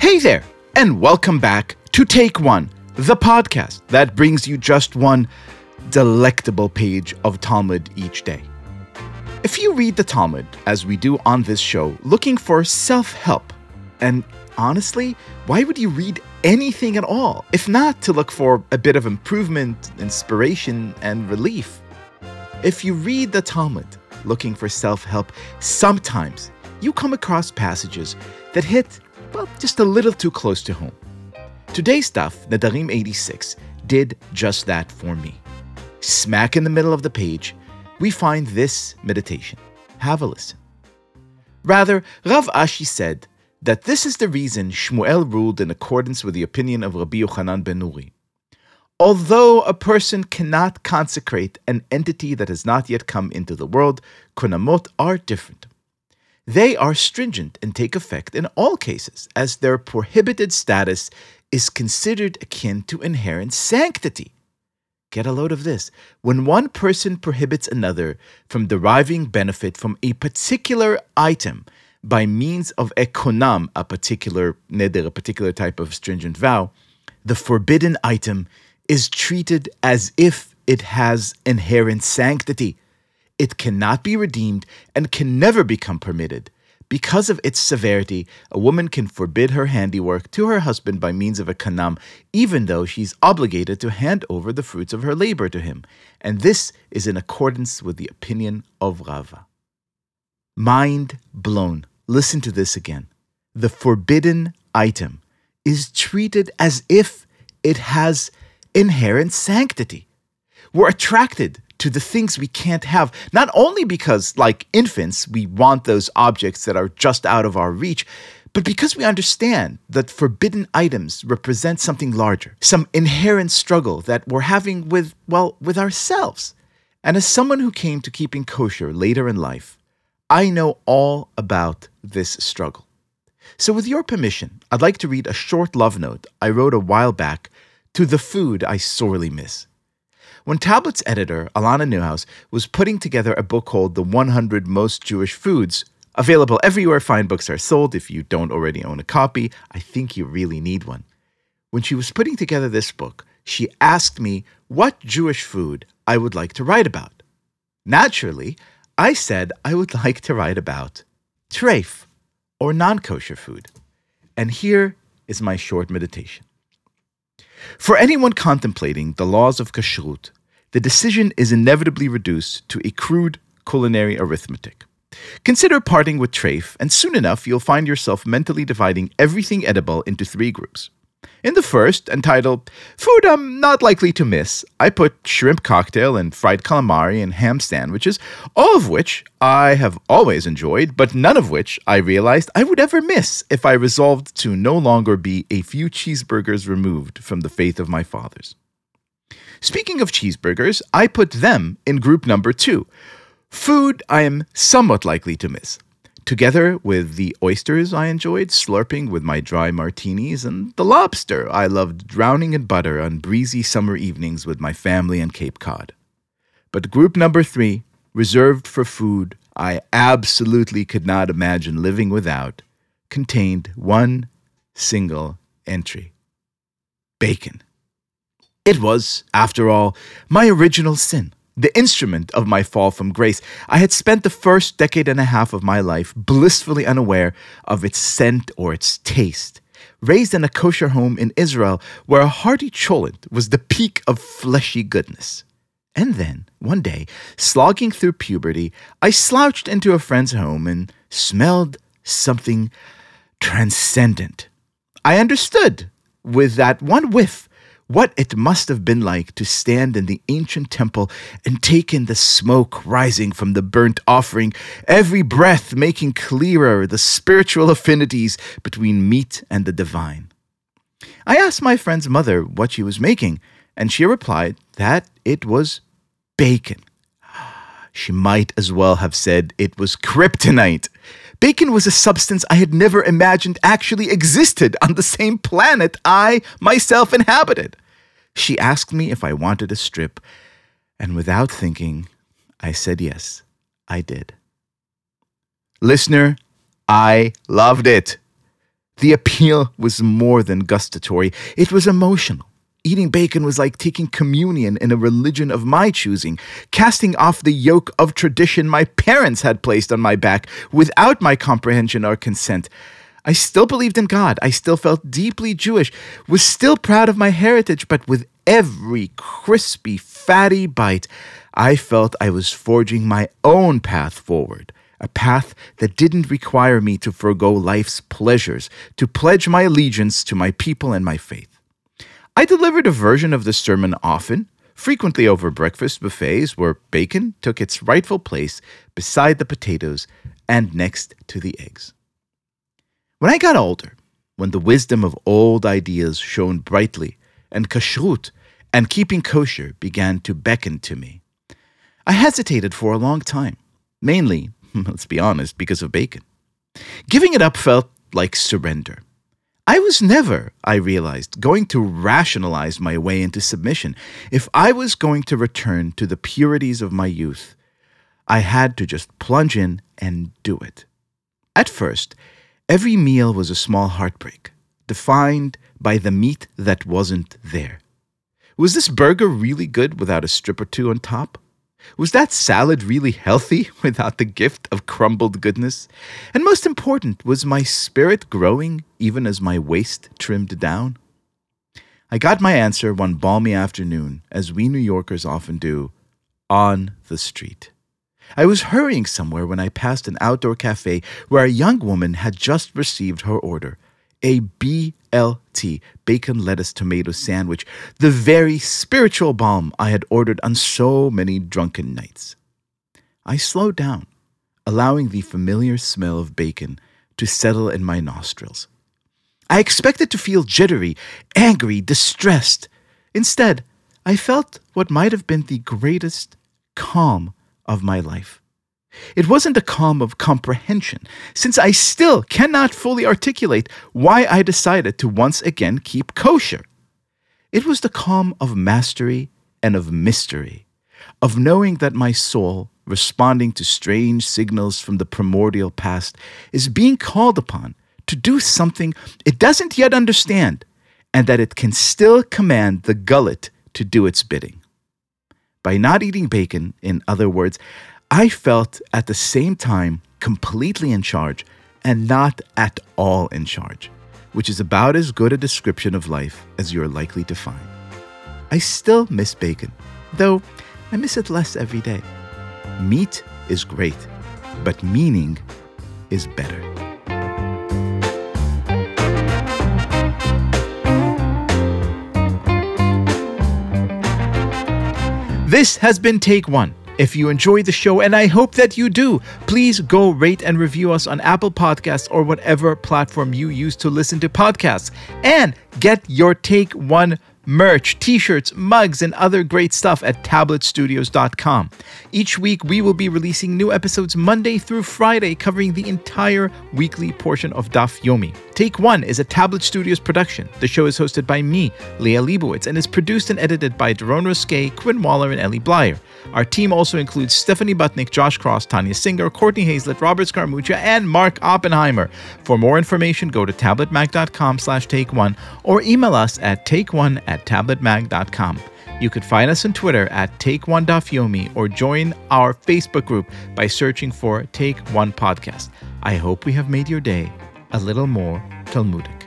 Hey there, and welcome back to Take One, the podcast that brings you just one delectable page of Talmud each day. If you read the Talmud, as we do on this show, looking for self help, and honestly, why would you read anything at all, if not to look for a bit of improvement, inspiration, and relief? If you read the Talmud looking for self help, sometimes you come across passages that hit, well, just a little too close to home. Today's stuff, Nedarim 86, did just that for me. Smack in the middle of the page, we find this meditation. Have a listen. Rather, Rav Ashi said that this is the reason Shmuel ruled in accordance with the opinion of Rabbi Yochanan ben Nuri. Although a person cannot consecrate an entity that has not yet come into the world, konamot are different. They are stringent and take effect in all cases, as their prohibited status is considered akin to inherent sanctity. Get a load of this. When one person prohibits another from deriving benefit from a particular item by means of a konam, a particular neder, a particular type of stringent vow, the forbidden item is treated as if it has inherent sanctity. It cannot be redeemed and can never become permitted. Because of its severity, a woman can forbid her handiwork to her husband by means of a konam, even though she's obligated to hand over the fruits of her labor to him. And this is in accordance with the opinion of Rava. Mind blown. Listen to this again. The forbidden item is treated as if it has inherent sanctity. We're attracted to the things we can't have, not only because, like infants, we want those objects that are just out of our reach, but because we understand that forbidden items represent something larger, some inherent struggle that we're having with, well, with ourselves. And as someone who came to keeping kosher later in life, I know all about this struggle. So, with your permission, I'd like to read a short love note I wrote a while back to the food I sorely miss. When Tablet's editor, Alana Newhouse, was putting together a book called The 100 Most Jewish Foods, available everywhere fine books are sold, if you don't already own a copy, I think you really need one. When she was putting together this book, she asked me what Jewish food I would like to write about. Naturally, I said I would like to write about treif, or non kosher food. And here is my short meditation. For anyone contemplating the laws of kashrut, the decision is inevitably reduced to a crude culinary arithmetic. Consider parting with treif, and soon enough you'll find yourself mentally dividing everything edible into three groups. In the first, entitled Food I'm Not Likely to Miss, I put shrimp cocktail and fried calamari and ham sandwiches, all of which I have always enjoyed, but none of which I realized I would ever miss if I resolved to no longer be a few cheeseburgers removed from the faith of my fathers. Speaking of cheeseburgers, I put them in group number two. Food I am somewhat likely to miss together with the oysters I enjoyed slurping with my dry martinis, and the lobster I loved drowning in butter on breezy summer evenings with my family and Cape Cod. But group number three, reserved for food I absolutely could not imagine living without, contained one single entry bacon. It was, after all, my original sin the instrument of my fall from grace. I had spent the first decade and a half of my life blissfully unaware of its scent or its taste. Raised in a kosher home in Israel where a hearty cholent was the peak of fleshy goodness. And then, one day, slogging through puberty, I slouched into a friend's home and smelled something transcendent. I understood, with that one whiff, what it must have been like to stand in the ancient temple and take in the smoke rising from the burnt offering, every breath making clearer the spiritual affinities between meat and the divine. I asked my friend's mother what she was making, and she replied that it was bacon. She might as well have said it was kryptonite. Bacon was a substance I had never imagined actually existed on the same planet I myself inhabited. She asked me if I wanted a strip, and without thinking, I said yes, I did. Listener, I loved it. The appeal was more than gustatory, it was emotional. Eating bacon was like taking communion in a religion of my choosing, casting off the yoke of tradition my parents had placed on my back without my comprehension or consent. I still believed in God. I still felt deeply Jewish, was still proud of my heritage, but with every crispy, fatty bite, I felt I was forging my own path forward, a path that didn't require me to forego life's pleasures, to pledge my allegiance to my people and my faith. I delivered a version of the sermon often, frequently over breakfast buffets where bacon took its rightful place beside the potatoes and next to the eggs. When I got older, when the wisdom of old ideas shone brightly and kashrut and keeping kosher began to beckon to me, I hesitated for a long time, mainly, let's be honest, because of bacon. Giving it up felt like surrender. I was never, I realized, going to rationalize my way into submission. If I was going to return to the purities of my youth, I had to just plunge in and do it. At first, every meal was a small heartbreak, defined by the meat that wasn't there. Was this burger really good without a strip or two on top? Was that salad really healthy without the gift of crumbled goodness? And most important, was my spirit growing even as my waist trimmed down? I got my answer one balmy afternoon, as we New Yorkers often do, on the street. I was hurrying somewhere when I passed an outdoor cafe where a young woman had just received her order a BLT, bacon, lettuce, tomato sandwich, the very spiritual balm I had ordered on so many drunken nights. I slowed down, allowing the familiar smell of bacon to settle in my nostrils. I expected to feel jittery, angry, distressed. Instead, I felt what might have been the greatest calm of my life. It wasn't a calm of comprehension, since I still cannot fully articulate why I decided to once again keep kosher. It was the calm of mastery and of mystery, of knowing that my soul, responding to strange signals from the primordial past, is being called upon to do something it doesn't yet understand, and that it can still command the gullet to do its bidding. By not eating bacon, in other words, I felt at the same time completely in charge and not at all in charge, which is about as good a description of life as you are likely to find. I still miss bacon, though I miss it less every day. Meat is great, but meaning is better. This has been Take One. If you enjoyed the show, and I hope that you do, please go rate and review us on Apple Podcasts or whatever platform you use to listen to podcasts. And get your Take One merch, t shirts, mugs, and other great stuff at tabletstudios.com. Each week, we will be releasing new episodes Monday through Friday, covering the entire weekly portion of Daf Yomi. Take One is a Tablet Studios production. The show is hosted by me, Liel Leibovitz, and is produced and edited by Daron Ruskay, Quinn Waller, and Ellie Blyer. Our team also includes Stephanie Butnick, Josh Cross, Tanya Singer, Courtney Hazlett, Robert Scaramuccia, and Mark Oppenheimer. For more information, go to tabletmag.com slash take one or email us at take one at tabletmag.com. You could find us on Twitter at TakeOneDafyomi or join our Facebook group by searching for Take One Podcast. I hope we have made your day a little more Talmudic.